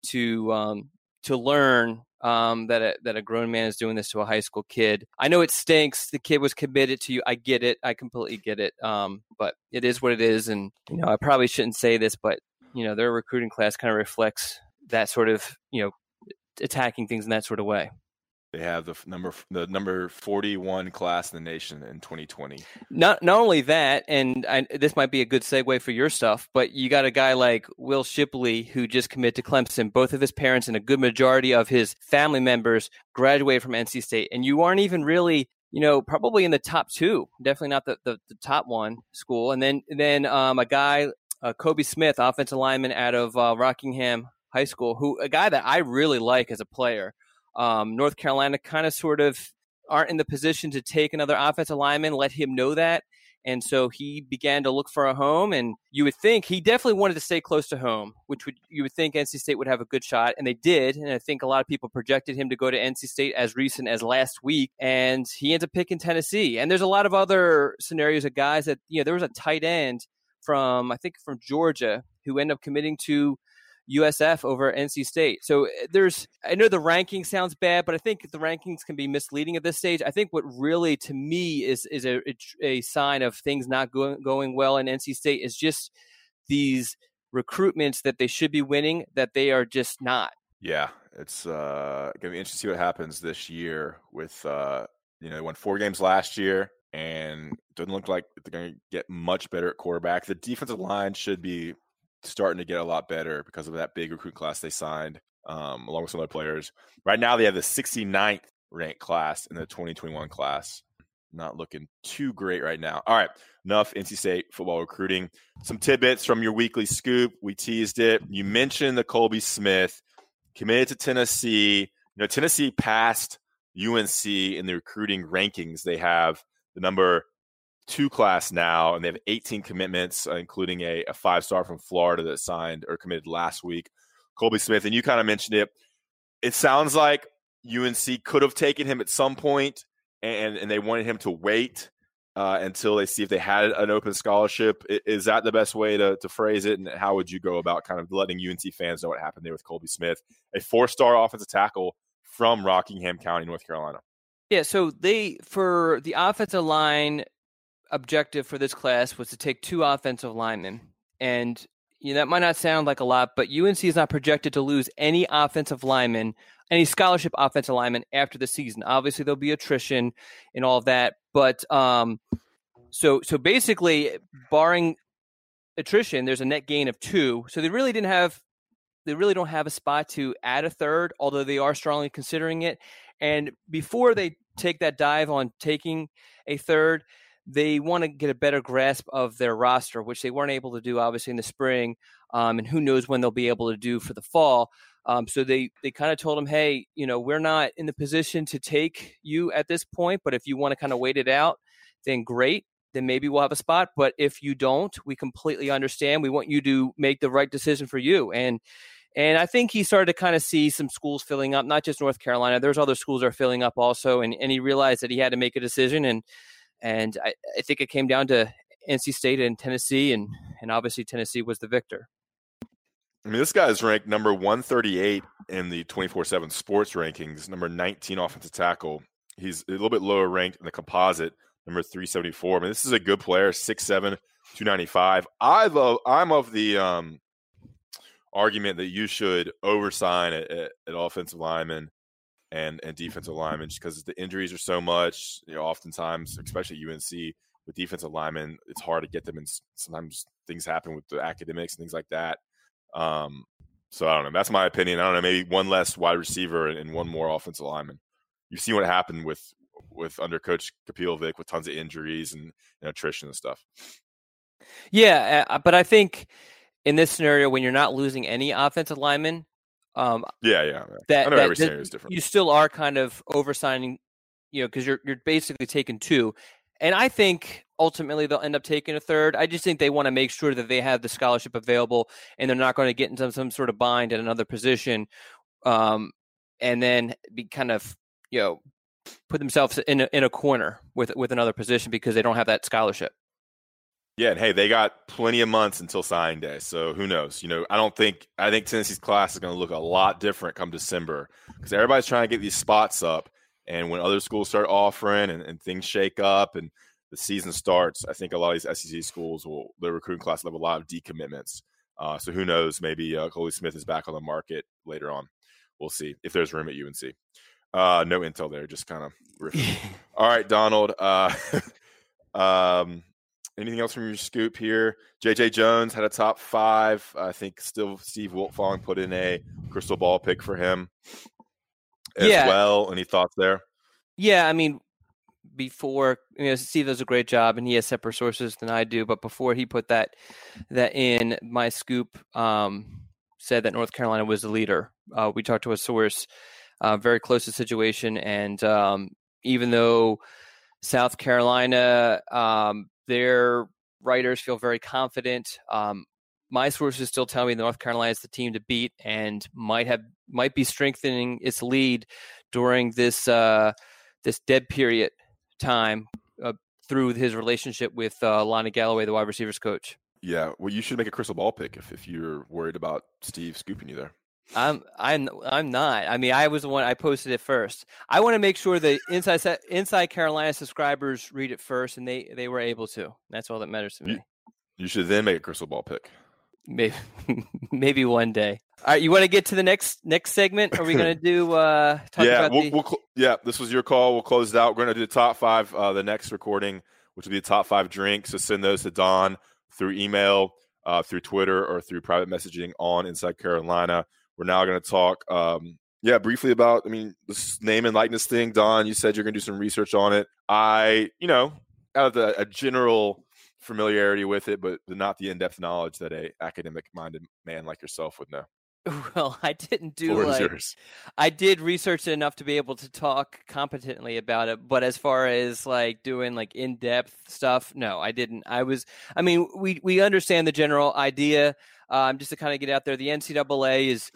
to um, to learn um, that a, that a grown man is doing this to a high school kid. I know it stinks. The kid was committed to you. I get it. I completely get it. Um, but it is what it is. And you know, I probably shouldn't say this, but you know, their recruiting class kind of reflects that sort of you know attacking things in that sort of way. They have the number the number 41 class in the nation in 2020. Not not only that, and I, this might be a good segue for your stuff, but you got a guy like Will Shipley who just committed to Clemson. Both of his parents and a good majority of his family members graduated from NC State, and you aren't even really you know, probably in the top two, definitely not the, the, the top one school. And then then um, a guy, uh, Colby Smith, offensive lineman out of uh, Rockingham High School, who a guy that I really like as a player. Um, North Carolina kind of sort of aren't in the position to take another offensive lineman, let him know that. And so he began to look for a home, and you would think he definitely wanted to stay close to home, which would you would think NC State would have a good shot, and they did. And I think a lot of people projected him to go to NC State as recent as last week, and he ends up picking Tennessee. And there's a lot of other scenarios of guys that you know there was a tight end from I think from Georgia who ended up committing to USF over NC State. So eh, there's, I know the ranking sounds bad, but I think the rankings can be misleading at this stage. I think what really, to me, is is a, a sign of things not going going well in NC State is just these recruitments that they should be winning that they are just not. Yeah, it's uh, gonna be interesting to see what happens this year. With uh, you know, they won four games last year, and doesn't look like they're to get much better at quarterback. The defensive line should be starting to get a lot better because of that big recruit class they signed, um, along with some other players. Right now, they have the 69th ranked class in the 2021 class. Not looking too great right now. All right, enough NC State football recruiting. Some tidbits from your weekly scoop. We teased it. You mentioned the Colby Smith committed to Tennessee. You know, Tennessee passed UNC in the recruiting rankings. They have the number two class now, and they have 18 commitments, uh, including a, a five star from Florida that signed or committed last week, Colby Smith. And you kind of mentioned it. It sounds like UNC could have taken him at some point, and and they wanted him to wait uh, until they see if they had an open scholarship. Is that the best way to, to phrase it? And how would you go about kind of letting UNC fans know what happened there with Colby Smith, a four star offensive tackle from Rockingham County, North Carolina? Yeah, so they for the offensive line objective for this class was to take two offensive linemen. And you know, that might not sound like a lot, but UNC is not projected to lose any offensive lineman, any scholarship offensive lineman after the season. Obviously, there'll be attrition and all of that, but um, so so basically, barring attrition, there's a net gain of two. So they really didn't have, they really don't have a spot to add a third, although they are strongly considering it. And before they take that dive on taking a third, they want to get a better grasp of their roster, which they weren't able to do obviously in the spring, um, and who knows when they'll be able to do for the fall. Um, so they they kind of told him, hey, you know, we're not in the position to take you at this point, but if you want to kind of wait it out, then great. Then maybe we'll have a spot. But if you don't, we completely understand. We want you to make the right decision for you. And and I think he started to kind of see some schools filling up, not just North Carolina. There's other schools are filling up also, and, and he realized that he had to make a decision. And and I, I think it came down to NC State and Tennessee, and and obviously Tennessee was the victor. I mean, this guy is ranked number 138 in the 24 7 sports rankings, number 19 offensive tackle. He's a little bit lower ranked in the composite, number 374. I mean, this is a good player, 6'7, 295. I love, I'm of the um, argument that you should oversign at offensive lineman and and defensive linemen just because the injuries are so much. You know, oftentimes, especially UNC with defensive linemen, it's hard to get them, and sometimes things happen with the academics and things like that. Um, so I don't know. That's my opinion. I don't know. Maybe one less wide receiver and, one more offensive lineman. You've seen what happened with with under Coach Kapilovic with tons of injuries and, and attrition and stuff. Yeah, but I think in this scenario, when you're not losing any offensive linemen, um, yeah, yeah. That, that, every scenario is different. You still are kind of oversigning, you know, because you're you're basically taking two, and I think ultimately they'll end up taking a third. I just think they want to make sure that they have the scholarship available, and they're not going to get into some sort of bind at another position, um, and then be kind of you know put themselves in a, in a corner with with another position because they don't have that scholarship. Yeah, and hey, they got plenty of months until signing day, so who knows? You know, I don't think I think Tennessee's class is going to look a lot different come December because everybody's trying to get these spots up, and when other schools start offering and, and, things shake up and the season starts, I think a lot of these SEC schools will their recruiting class will have a lot of decommitments. Uh, so who knows? Maybe uh, Colby Smith is back on the market later on. We'll see if there's room at UNC. Uh, no intel there, just kind of. *laughs* All right, Donald. Uh, *laughs* um, anything else from your scoop here? JJ Jones had a top five. I think still Steve Wiltfong put in a crystal ball pick for him as Yeah. well. Any thoughts there? Yeah, I mean, before you know, Steve does a great job, and he has separate sources than I do. But before he put that that in, my scoop um, said that North Carolina was the leader. Uh, we talked to a source uh, very close to the situation, and um, even though South Carolina, um, their writers feel very confident. Um, my sources still tell me North Carolina is the team to beat and might have might be strengthening its lead during this uh, this dead period time uh, through his relationship with uh, Lonnie Galloway, the wide receivers coach. Yeah, well, you should make a crystal ball pick if, if you're worried about Steve scooping you there. I'm I'm I'm not. I mean, I was the one I posted it first. I want to make sure the inside inside Carolina subscribers read it first, and they they were able to. That's all that matters to me. You, you should then make a crystal ball pick. Maybe *laughs* maybe one day. All right, you want to get to the next next segment? Are we going *laughs* to do uh talk yeah, about we'll, the we'll cl- yeah. This was your call. We'll close it out. We're going to do the top five. Uh, the next recording, which will be the top five drinks. So send those to Don through email, uh, through Twitter, or through private messaging on Inside Carolina. We're now going to talk, um, yeah, briefly about. I mean, this name and likeness thing. Don, you said you're going to do some research on it. I, you know, have a general familiarity with it, but not the in-depth knowledge that a academic-minded man like yourself would know. *laughs* Well, I didn't do Floor like. I did research it enough to be able to talk competently about it, but as far as like doing like in-depth stuff, no, I didn't. I was I mean, we we understand the general idea. Um, just to kind of get out there, the NCAA is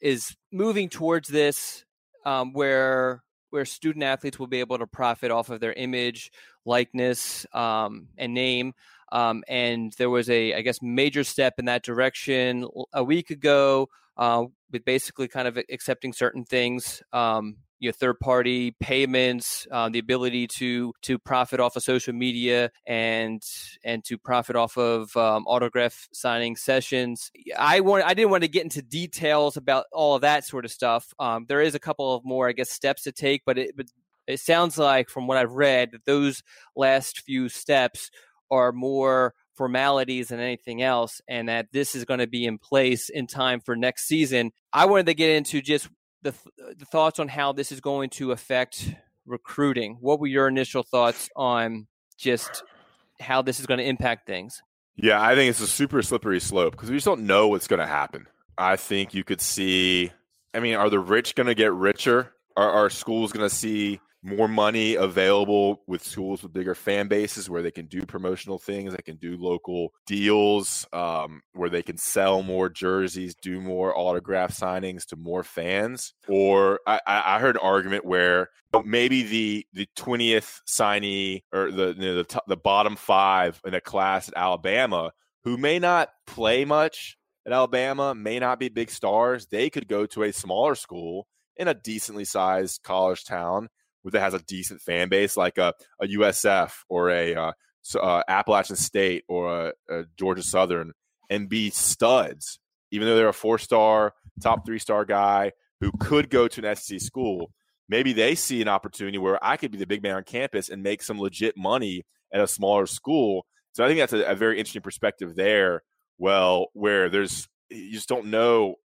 is moving towards this um, where where student athletes will be able to profit off of their image, likeness, um, and name. Um, and there was a, I guess, major step in that direction a week ago uh, with basically kind of accepting certain things. Um, you know, third party payments, uh, the ability to to profit off of social media and and to profit off of um, autograph signing sessions. I want I didn't want to get into details about all of that sort of stuff. Um, there is a couple of more, I guess, steps to take, but it but it sounds like from what I've read that those last few steps are more formalities and anything else, and that this is going to be in place in time for next season. I wanted to get into just the, th- uh, the thoughts on how this is going to affect recruiting. What were your initial thoughts on just how this is going to impact things? Yeah, I think it's a super slippery slope because we just don't know what's going to happen. I think you could see. I mean, are the rich going to get richer? Are, are schools going to see more money available with schools with bigger fan bases where they can do promotional things, they can do local deals, um, where they can sell more jerseys, do more autograph signings to more fans? Or I, I heard an argument where maybe the the twentieth signee or the you know, the, top, the bottom five in a class at Alabama who may not play much at Alabama, may not be big stars, they could go to a smaller school in a decently sized college town that has a decent fan base, like a, a USF or a uh, uh, Appalachian State or a, a Georgia Southern, and be studs, even though they're a four star, top three star guy who could go to an SEC school. Maybe they see an opportunity where I could be the big man on campus and make some legit money at a smaller school. So I think that's a, a very interesting perspective there. Well, where there's you just don't know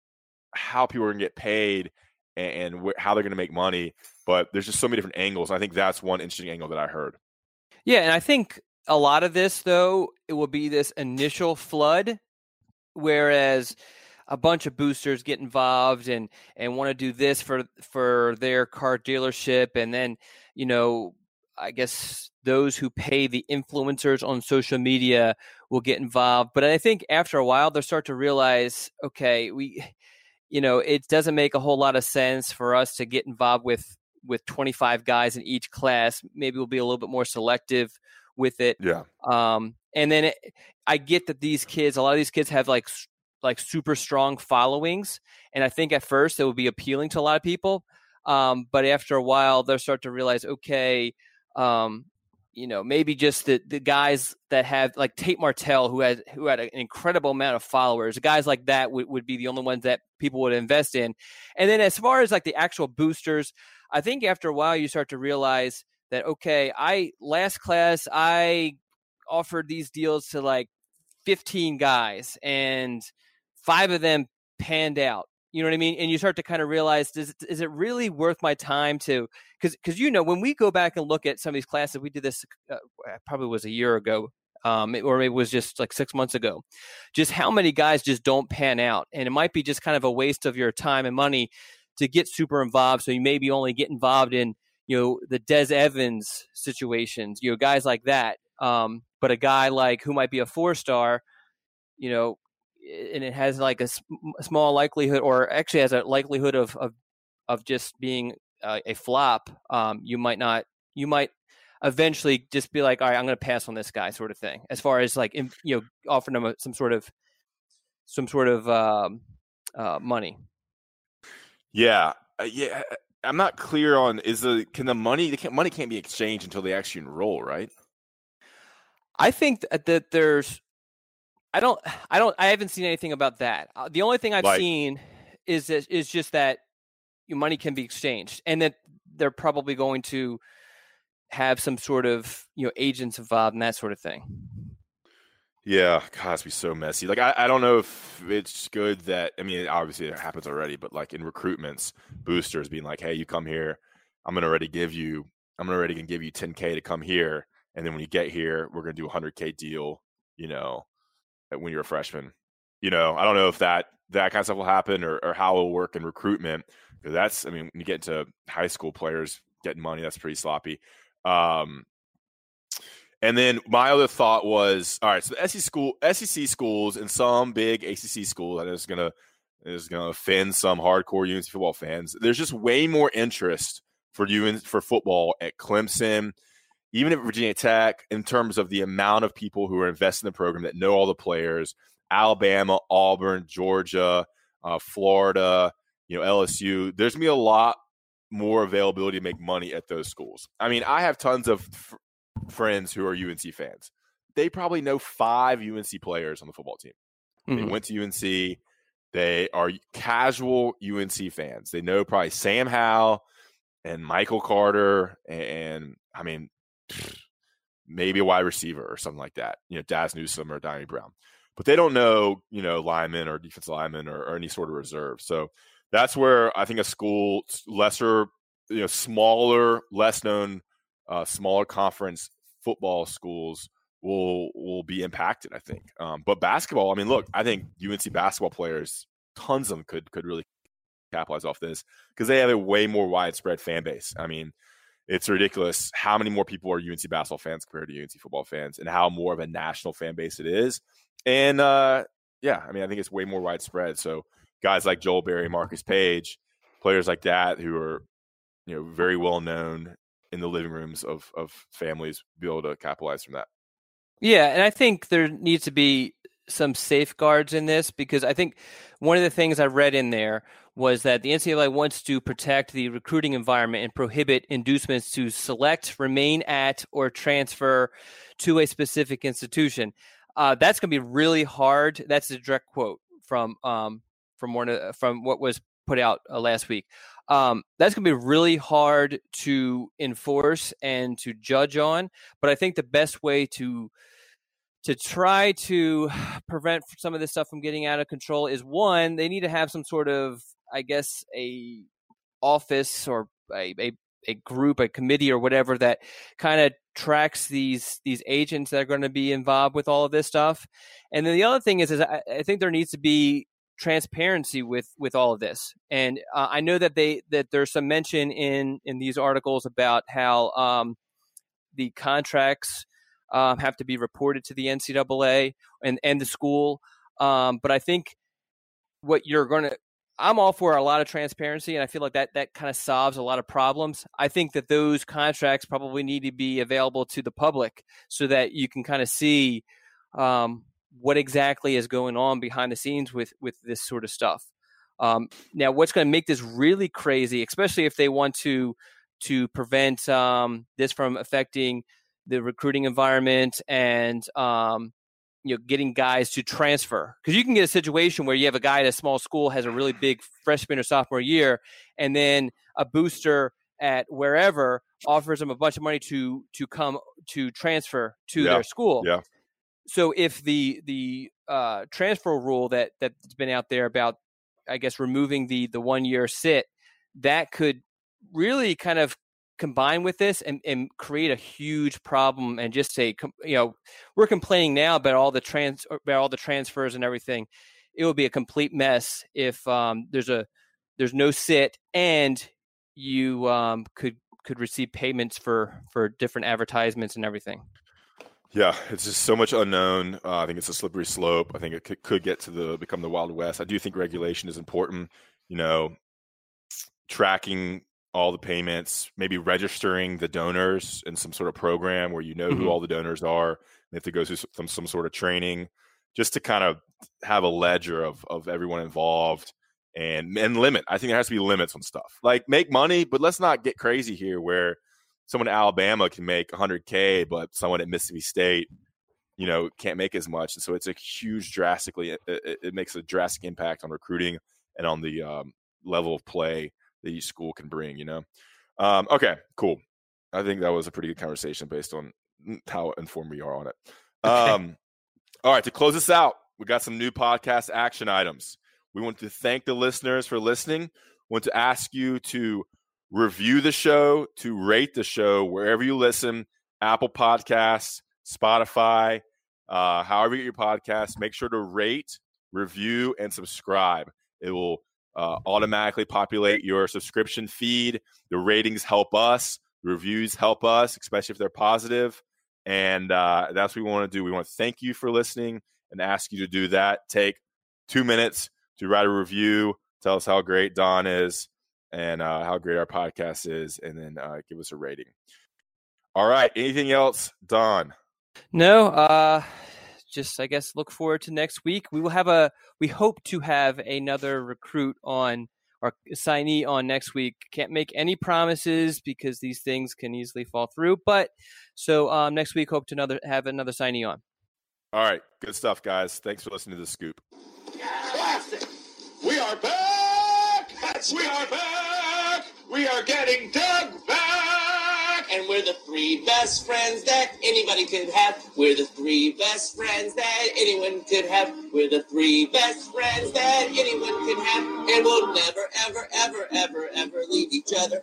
how people are going to get paid and, and wh- how they're going to make money. But there's just so many different angles. I think that's one interesting angle that I heard. Yeah, and I think a lot of this though it will be this initial flood, whereas a bunch of boosters get involved and and want to do this for for their car dealership, and then you know I guess those who pay the influencers on social media will get involved. But I think after a while they'll start to realize, okay, we you know it doesn't make a whole lot of sense for us to get involved with with 25 guys in each class maybe we'll be a little bit more selective with it Yeah. um and then it, i get that these kids a lot of these kids have like like super strong followings and i think at first it will be appealing to a lot of people um but after a while they'll start to realize okay um you know maybe just the the guys that have like Tate Martell who had who had an incredible amount of followers guys like that would, would be the only ones that people would invest in and then as far as like the actual boosters I think after a while you start to realize that okay, I last class I offered these deals to like 15 guys and five of them panned out. You know what I mean? And you start to kind of realize, does, is it really worth my time to, because, because, you know, when we go back and look at some of these classes, we did this uh, probably was a year ago, um, or it was just like six months ago, just how many guys just don't pan out. And it might be just kind of a waste of your time and money to get super involved. So you maybe only get involved in, you know, the Des Evans situations, you know, guys like that. Um, but a guy like who might be a four star, you know, and it has like a, a, small likelihood, or actually has a likelihood of of, of just being uh, a flop, um, you might not, you might eventually just be like, all right, I'm going to pass on this guy, sort of thing. As far as like, you know, offering them some sort of, some sort of um, uh, money. Yeah, uh, yeah. I'm not clear on is the can the money the can't, money can't be exchanged until they actually enroll, right? I think that there's I don't I don't I haven't seen anything about that. Uh, the only thing I've like, seen is that, is just that your money can be exchanged and that they're probably going to have some sort of you know agents involved and that sort of thing. Yeah, God, it's be so messy. Like I, I don't know if it's good that I mean obviously it happens already, but like in recruitments, boosters being like, Hey, you come here, I'm gonna already give you I'm gonna already gonna give you ten K to come here and then when you get here, we're to do a hundred K deal, you know, when you're a freshman. You know, I don't know if that that kind of stuff will happen or, or how it'll work in recruitment. That's, I mean, when you get into high school players getting money, that's pretty sloppy. Um, and then my other thought was, all right, so the SEC school, SEC schools, and some big ACC schools, and it's gonna is gonna offend some hardcore UNC football fans. There's just way more interest for you for football at Clemson even at Virginia Tech, in terms of the amount of people who are invested in the program that know all the players, Alabama, Auburn, Georgia, uh, Florida, you know, LSU, there's gonna be a lot more availability to make money at those schools. I mean, I have tons of friends who are UNC fans. They probably know five UNC players on the football team. Mm-hmm. They went to UNC. They are casual UNC fans. They know probably Sam Howell and Michael Carter and I mean *sniffs* maybe a wide receiver or something like that. You know, Dazz Newsome or Dyami Brown, but they don't know you know lineman or defense lineman or, or any sort of reserve. So that's where I think a school lesser, you know, smaller, less known, uh, smaller conference football schools will will be impacted. I think. Um, but basketball, I mean, look, I think UNC basketball players, tons of them could could really capitalize off this because they have a way more widespread fan base. I mean, it's ridiculous how many more people are UNC basketball fans compared to UNC football fans and how more of a national fan base it is. And uh, yeah, I mean, I think it's way more widespread. So guys like Joel Berry, Marcus Paige, players like that who are, you know, very well known in the living rooms of, of families be able to capitalize from that. Yeah. And I think there needs to be some safeguards in this because I think one of the things I read in there was that the NCAA wants to protect the recruiting environment and prohibit inducements to select, remain at, or transfer to a specific institution. Uh, that's going to be really hard. That's a direct quote from um, from one of, from what was put out uh, last week. Um, that's going to be really hard to enforce and to judge on. But I think the best way to to try to *sighs* prevent some of this stuff from getting out of control is one they need to have some sort of i guess a office or a, a, a group a committee or whatever that kind of tracks these these agents that are going to be involved with all of this stuff and then the other thing is is i, I think there needs to be transparency with with all of this and uh, i know that they that there's some mention in in these articles about how um the contracts um, have to be reported to the NCAA and, and the school. Um, but I think what you're going to, I'm all for a lot of transparency, and I feel like that that kind of solves a lot of problems. I think that those contracts probably need to be available to the public so that you can kind of see um, what exactly is going on behind the scenes with with this sort of stuff. Um, now, what's going to make this really crazy, especially if they want to to prevent um, this from affecting the recruiting environment and um, you know getting guys to transfer because you can get a situation where you have a guy at a small school has a really big freshman or sophomore year and then a booster at wherever offers them a bunch of money to to come to transfer to Yeah. their school. Yeah. So if the the uh, transfer rule that that's been out there about, I guess, removing the the one year sit, that could really kind of combine with this and, and create a huge problem and just say you know we're complaining now about all the trans about all the transfers and everything. It will be a complete mess if um, there's a there's no sit and you um, could could receive payments for for different advertisements and everything Yeah, it's just so much unknown. Uh, I think it's a slippery slope. I think it could, could get to the become the Wild West. I do think regulation is important. You know, tracking all the payments, maybe registering the donors in some sort of program where you know Mhm. who all the donors are. They have to go through some some sort of training, just to kind of have a ledger of of everyone involved and and limit. I think there has to be limits on stuff. Like make money, but let's not get crazy here where someone in Alabama can make 100k, but someone at Mississippi State, you know, can't make as much. And so it's a huge, drastically, it, it, it makes a drastic impact on recruiting and on the um, level of play that each school can bring. You know, um, okay, cool. I think that was a pretty good conversation based on *laughs* how informed we are on it. Okay. Um, all right, to close this out, we got some new podcast action items. We want to thank the listeners for listening. We want to ask you to review the show, to rate the show wherever you listen Apple Podcasts, Spotify, uh, however you get your podcasts. Make sure to rate, review, and subscribe. It will uh, automatically populate your subscription feed. The ratings help us, the reviews help us, especially if they're positive. And uh, that's what we want to do. We want to thank you for listening and ask you to do that. Take two minutes to write a review, tell us how great Don is and uh, how great our podcast is, and then uh, give us a rating. All right. Anything else, Don? No, uh, just I guess look forward to next week. We will have a. We hope to have another recruit on or signee on next week. Can't make any promises because these things can easily fall through. But so um, next week, hope to another have another signee on. All right. Good stuff, guys. Thanks for listening to the scoop. Classic. We are back. we are back. We are getting Doug back. And we're the three best friends that anybody could have. We're the three best friends that anyone could have. We're the three best friends that anyone could have. And we'll never, ever, ever, ever, ever leave each other.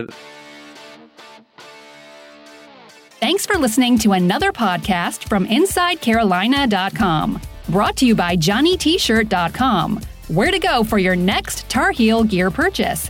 Thanks for listening to another podcast from InsideCarolina.com. Brought to you by johnnytshirt.com. Where to go for your next Tar Heel gear purchase.